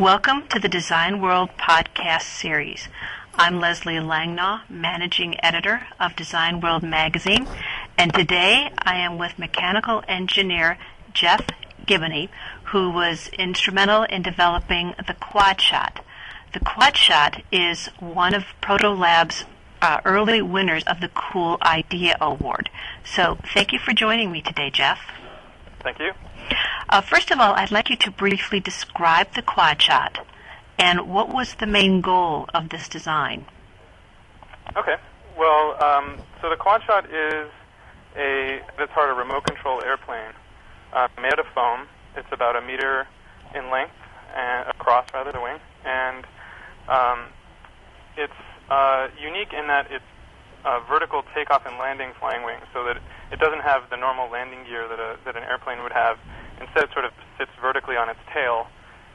Welcome to the Design World podcast series. I'm Leslie Langnau, managing editor of Design World magazine, and today I am with mechanical engineer Jeff Gibney, who was instrumental in developing the Quad Shot. The Quad Shot is one of Protolab's uh, early winners of the Cool Idea Award. So thank you for joining me today, Jeff. Thank you. Uh, first of all, I'd like you to briefly describe the quad shot and what was the main goal of this design. Okay. Well, um, so the quad shot is a It's part a remote control airplane uh, made out of foam. It's about a meter in length and across rather the wing, and um, it's uh, unique in that it's a vertical takeoff and landing flying wing, so that it doesn't have the normal landing gear that a, that an airplane would have. Instead, sort of sits vertically on its tail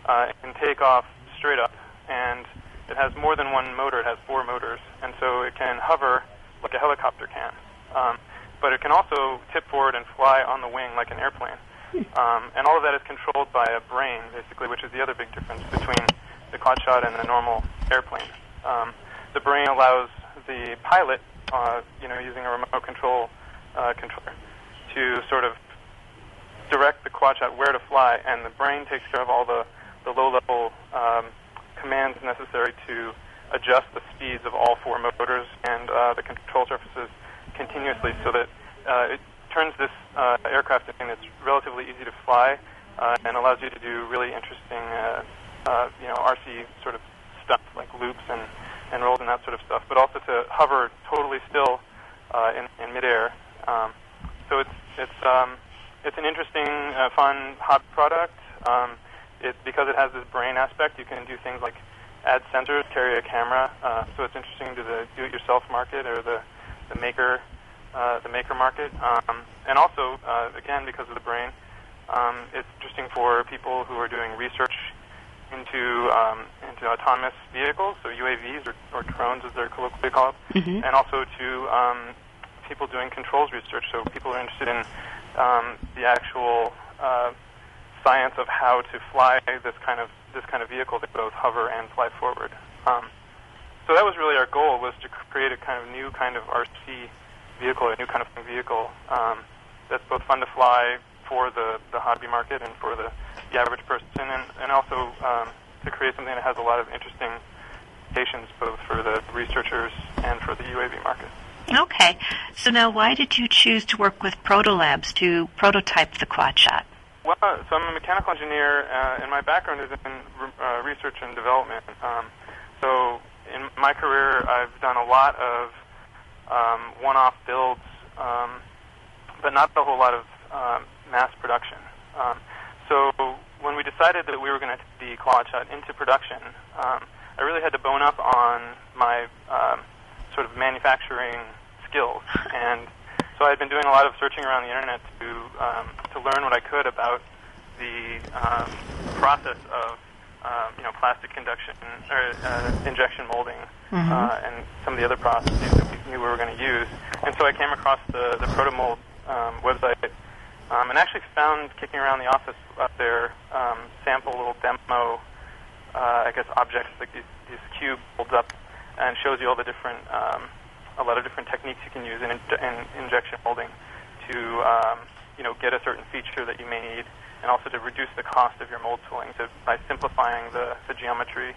uh, and take off straight up. And it has more than one motor. It has four motors, and so it can hover like a helicopter can. Um, but it can also tip forward and fly on the wing like an airplane. Um, and all of that is controlled by a brain, basically, which is the other big difference between the quad shot and the normal airplane. Um, the brain allows the pilot, uh, you know, using a remote control uh, controller, to sort of direct the quad shot where to fly, and the brain takes care of all the, the low-level um, commands necessary to adjust the speeds of all four motors and uh, the control surfaces continuously so that uh, it turns this uh, aircraft into that's relatively easy to fly uh, and allows you to do really interesting, uh, uh, you know, RC sort of stuff like loops and, and rolls and that sort of stuff, but also to hover totally still uh, in, in midair. Um, so it's it's um, it's an interesting, uh, fun hobby product. Um, it because it has this brain aspect, you can do things like add sensors, carry a camera. Uh, so it's interesting to the do-it-yourself market or the the maker uh, the maker market, um, and also uh, again because of the brain, um, it's interesting for people who are doing research into um, into autonomous vehicles, so UAVs or, or drones as they're colloquially called, Mhm. and also to um, people doing controls research. So people are interested in um, the actual uh, science of how to fly this kind of this kind of vehicle that both hover and fly forward. Um, so that was really our goal was to create a kind of new kind of RC vehicle, a new kind of vehicle um, that's both fun to fly for the, the hobby market and for the, the average person, and, and also um, to create something that has a lot of interesting applications both for the researchers and for the UAV market. Okay, so now why did you choose to work with Protolabs to prototype the quad shot? Well, so I'm a mechanical engineer, uh, and my background is in uh, research and development. Um, so in my career, I've done a lot of um, one-off builds, um, but not a whole lot of um, mass production. Um, so when we decided that we were going to take the quad shot into production, um, I really had to bone up on my sort of manufacturing so I had been doing a lot of searching around the internet to um, to learn what I could about the um, process of um, you know plastic conduction or uh, injection molding Mhm. uh, and some of the other processes that we knew we were going to use. And so I came across the the Protomold um, website um, and actually found kicking around the office up there um, sample little demo uh, I guess objects like these, these cube folds up and shows you all the different um, a lot of different techniques you can use in, in injection molding to um, you know get a certain feature that you may need and also to reduce the cost of your mold tooling to, by simplifying the, the geometry.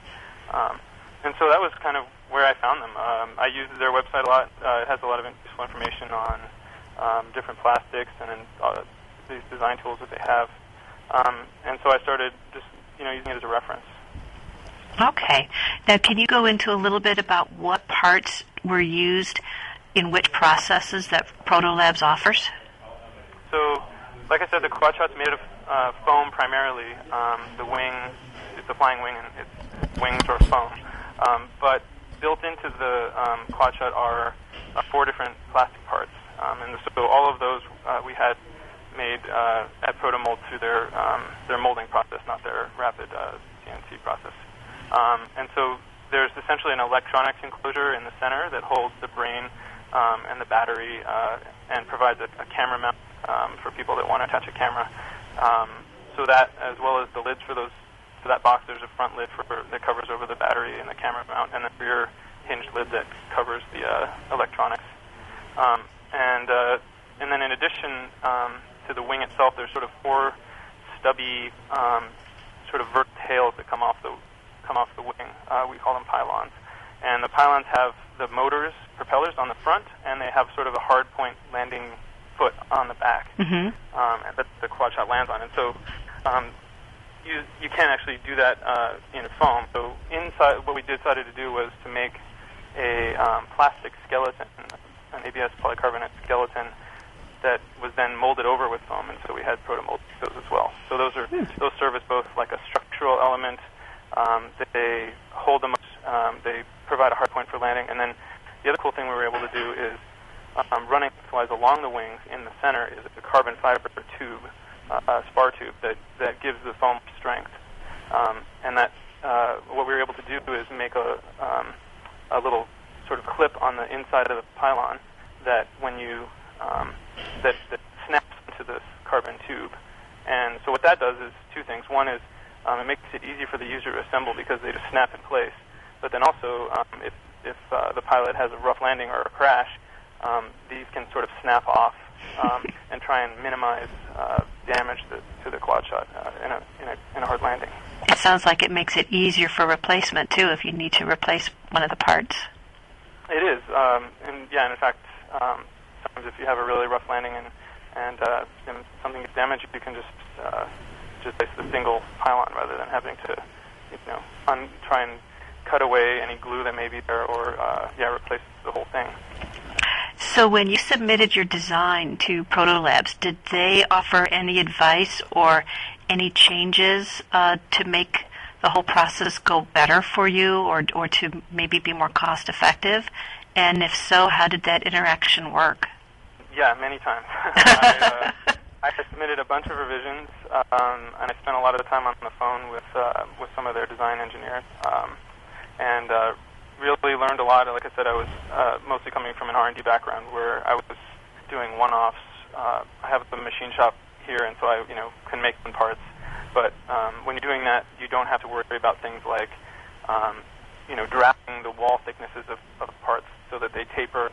Um, and so that was kind of where I found them. Um, I use their website a lot. Uh, it has a lot of useful information on um, different plastics and uh, these design tools that they have. Um, and so I started just you know using it as a reference. Okay, now can you go into a little bit about what parts were used in which processes that Protolabs offers? So, like I said, the quad shot's made of uh, foam primarily. Um, the wing, it's a flying wing, and its wings are foam. Um, but built into the um, quad shot are uh, four different plastic parts, um, and so all of those uh, we had made uh, at Protomold through their um, their molding process, not their rapid uh, CNC process. Um, and so there's essentially an electronics enclosure in the center that holds the brain um, and the battery uh, and provides a, a camera mount um, for people that want to attach a camera. Um, so that, as well as the lids for those to that box, there's a front lid for, that covers over the battery and the camera mount, and a rear hinge lid that covers the uh, electronics. Um, and uh, and then in addition um, to the wing itself, there's sort of four stubby um, sort of vert tails that come off the come off the wing. Uh, we call them pylons, and the pylons have the motors, propellers on the front, and they have sort of a hard point landing foot on the back Mm-hmm. um, that the quad shot lands on. And so um, you you can't actually do that uh, in foam. So inside, what we decided to do was to make a um, plastic skeleton, an ABS polycarbonate skeleton that was then molded over with foam, and so we had proto-mold those as well. So those are those serve as both like a structural element. Um, they hold them. Um, they provide a hard point for landing, and then the other cool thing we were able to do is um, running flies along the wings in the center is a carbon fiber tube, uh, a spar tube that that gives the foam strength. Um, and that uh, what we were able to do is make a um, a little sort of clip on the inside of the pylon that when you um, that, that snaps into this carbon tube. And so what that does is two things. One is um, it makes it easy for the user to assemble because they just snap in place. But then also, um, if if uh, the pilot has a rough landing or a crash, um, these can sort of snap off um, and try and minimize uh, damage to, to the quad shot uh, in, a, in, a, in a hard landing. It sounds like it makes it easier for replacement too if you need to replace one of the parts. It is, um, and yeah, and in fact, um, sometimes if you have a really rough landing and and, uh, and something gets damaged, you can just uh, just place the single pylon rather than having to, you know, un- try and cut away any glue that may be there, or uh, yeah, replace the whole thing. So when you submitted your design to Proto Labs, did they offer any advice or any changes uh, to make the whole process go better for you or, or to maybe be more cost effective? And if so, how did that interaction work? Yeah, many times. I, uh, I submitted a bunch of revisions, um, and I spent a lot of the time on the phone with uh, with some of their design engineers, um, and uh, really learned a lot. Like I said, I was uh, mostly coming from an R&D background where I was doing one-offs. Uh, I have a machine shop here, and so I, you know, can make some parts. But um, when you're doing that, you don't have to worry about things like, um, you know, drafting the wall thicknesses of, of parts so that they taper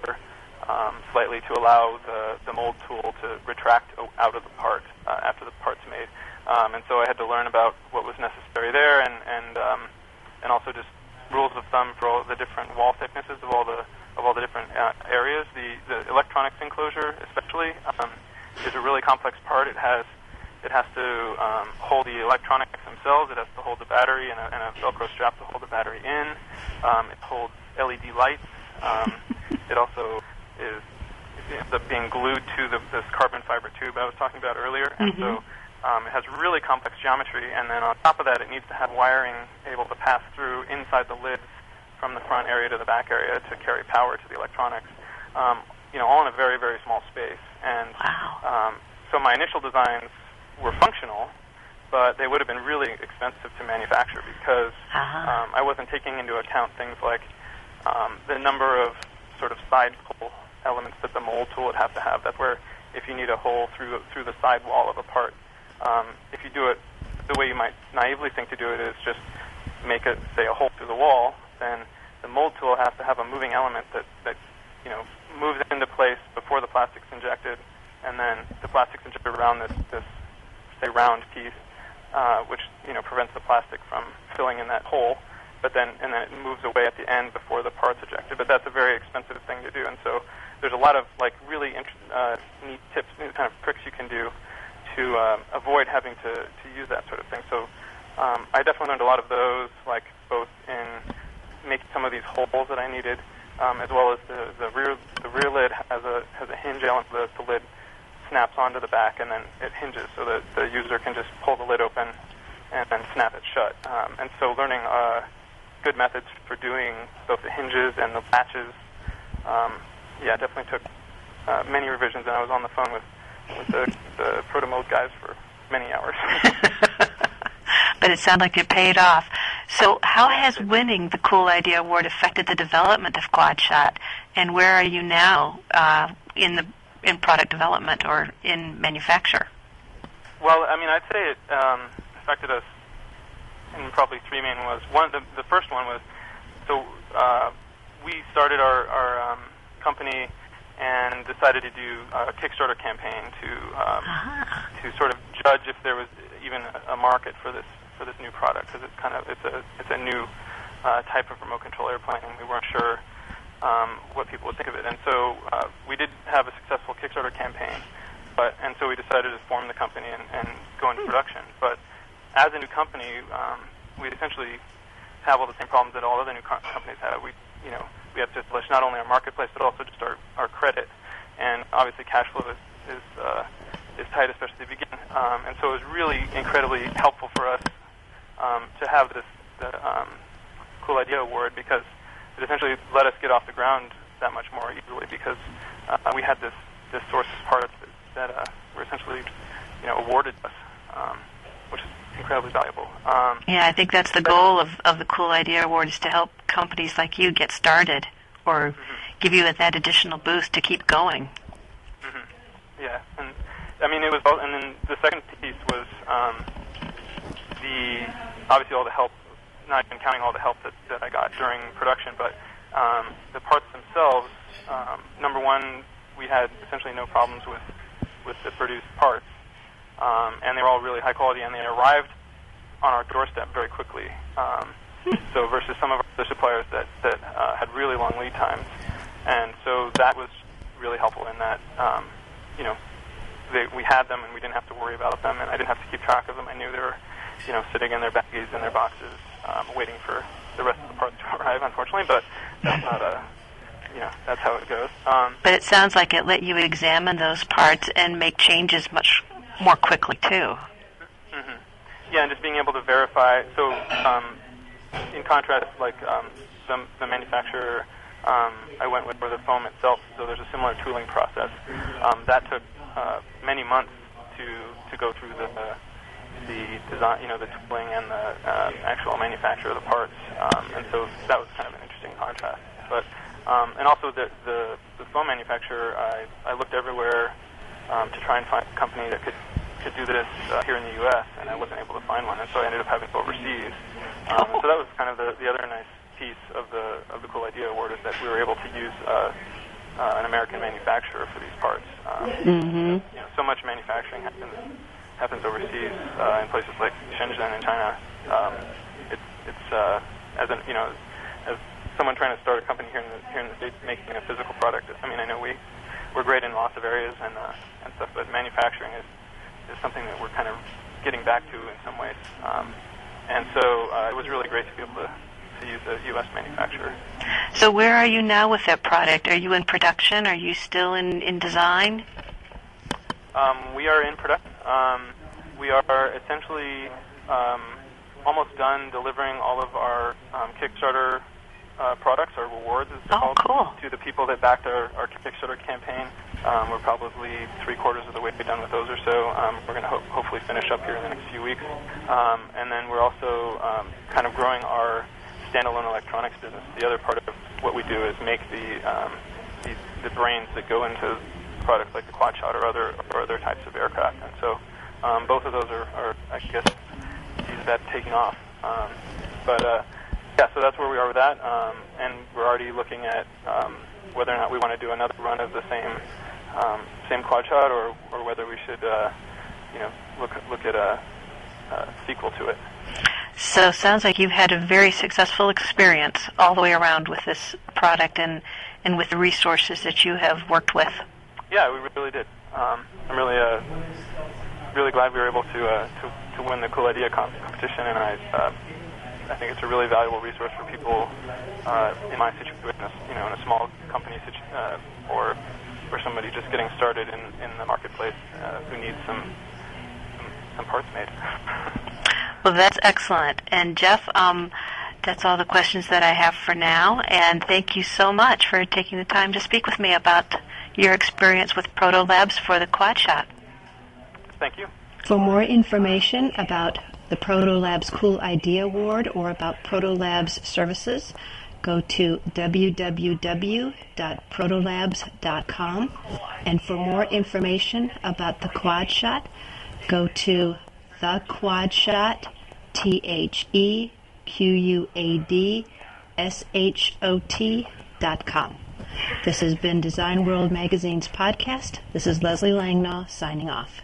slightly to allow the, the mold tool to retract out of the part uh, after the part's made. Um, and so I had to learn about what was necessary there, and and um, and also just rules of thumb for all the different wall thicknesses of all the of all the different uh, areas. The the electronics enclosure, especially, um, is a really complex part. It has it has to um, hold the electronics themselves. It has to hold the battery and a, and a Velcro strap to hold the battery in. Um, it holds LED lights. Um, it also is ends up being glued to the, this carbon fiber tube I was talking about earlier, and Mhm. so um, it has really complex geometry. And then on top of that, it needs to have wiring able to pass through inside the lids from the front area to the back area to carry power to the electronics. Um, you know, all in a very very small space. And Wow. um, so my initial designs were functional, but they would have been really expensive to manufacture because Uh-huh. um, I wasn't taking into account things like um, the number of sort of side hole elements that the mold tool would have to have. That's where if you need a hole through through the side wall of a part, um, if you do it the way you might naively think to do it is just make it say a hole through the wall, then the mold tool has to have a moving element that that you know moves into place before the plastic's injected, and then the plastic's injected around this this say round piece, uh, which you know prevents the plastic from filling in that hole. But then and then it moves away at the end before the part's ejected. But that's a very expensive thing to do, and so there's a lot of like really int- uh, neat tips, neat kind of tricks you can do to uh, avoid having to, to use that sort of thing. So um, I definitely learned a lot of those, like both in making some of these holes that I needed, um, as well as the, the rear the rear lid has a has a hinge element. The, the lid snaps onto the back and then it hinges, so that the user can just pull the lid open and then snap it shut. Um, and so learning uh, good methods for doing both the hinges and the latches, um, yeah, definitely took uh, many revisions, and I was on the phone with with the, the Protomold guys for many hours. but it sounded like it paid off. So, how has winning the Cool Idea Award affected the development of QuadShot, and where are you now uh, in the in product development or in manufacture? well, I mean, I'd say it um, affected us and probably three main was one. The, the first one was so uh, we started our, our um, company and decided to do a Kickstarter campaign to um, uh-huh. to sort of judge if there was even a, market for this for this new product because it's kind of it's a it's a new uh, type of remote control airplane and we weren't sure um, what people would think of it. And so uh, we did have a successful Kickstarter campaign, but and so we decided to form the company and, and go into hmm. production. But as a new company, um, we essentially have all the same problems that all other new co- companies have. We you know we have to establish not only our marketplace but also just our, our credit. And obviously, cash flow is is, uh, is tight, especially at the beginning. Um, and so it was really incredibly helpful for us um, to have this the um, Cool Idea Award because it essentially let us get off the ground that much more easily because uh, we had this this source of parts that, that uh, were essentially you know awarded us, um, which is incredibly valuable. Um, yeah, I think that's the goal of, of the Cool Idea Award is to help companies like you get started or mm-hmm. give you that additional boost to keep going. Mm-hmm. Yeah, and I mean it was, all, and then the second piece was um, the obviously all the help, not even counting all the help that, that I got during production, but um, the parts themselves. Um, number one, we had essentially no problems with with the produced parts um, and they were all really high quality, and they arrived on our doorstep very quickly. Um, so versus some of our other suppliers that that uh, had really long lead times, and so that was really helpful in that um, you know they, we had them and we didn't have to worry about them, and I didn't have to keep track of them. I knew they were you know sitting in their baggies in their boxes, um, waiting for the rest of the parts to arrive. Unfortunately, but that's not a you know, that's how it goes. Um, but it sounds like it let you examine those parts and make changes much more quickly too. Mm-hmm. Yeah, and just being able to verify. So, um, in contrast, like um, the, the manufacturer um, I went with for the foam itself, so there's a similar tooling process. Um, that took uh, many months to to go through the the design, you know, the tooling and the uh, actual manufacture of the parts, um, and so that was kind of an interesting contrast. But um, and also the, the the foam manufacturer, I I looked everywhere um, to try and find a company that could could do this uh, here in the U.S. and I wasn't able to find one, and so I ended up having to go overseas. Um, and so that was kind of the, the other nice piece of the of the Cool Idea Award is that we were able to use uh, uh, an American manufacturer for these parts. Um, mm-hmm. you know, so much manufacturing happens happens overseas uh, in places like Shenzhen in China. Um, it, it's uh, as an you know as someone trying to start a company here in the here in the states making a physical product. I mean, I know we we're great in lots of areas and uh, and stuff, but manufacturing is is something that we're kind of getting back to in some ways. Um, and so uh, it was really great to be able to, to use a U.S. manufacturer. So where are you now with that product? Are you in production? Are you still in, in design? Um, we are in production. Um, we are essentially um, almost done delivering all of our um, Kickstarter uh, products, our rewards, as oh, called, cool. to the people that backed our, our Kickstarter campaign. Um, we're probably three quarters of the way done with those or so. Um, we're going to ho- hopefully finish up here in the next few weeks. Um, and then we're also um, kind of growing our standalone electronics business. The other part of what we do is make the, um, the, the brains that go into products like the quad shot or other, or other types of aircraft. And so um, both of those are, are I guess, that taking off. Um, but uh, yeah, so that's where we are with that, um, and we're already looking at um, whether or not we want to do another run of the same um, same quad shot, or, or whether we should, uh, you know, look look at a, a sequel to it. So sounds like you've had a very successful experience all the way around with this product and and with the resources that you have worked with. Yeah, we really did. Um, I'm really uh, really glad we were able to uh, to, to win the Cool Idea competition, and I. Uh, I think it's a really valuable resource for people uh, in my situation, you know, in a small company situ- uh, or for somebody just getting started in, in the marketplace uh, who needs some, some, some parts made. well, that's excellent. And Jeff, um, that's all the questions that I have for now. And thank you so much for taking the time to speak with me about your experience with Proto Labs for the Quad Shot. Thank you. For more information about the Protolabs Cool Idea Award or about Protolabs services, go to www.protolabs.com. And for more information about the Quad Shot, go to thequadshot.com T H E Q U A D S H O T dot com. This has been Design World Magazine's podcast. This is Leslie Langnau signing off.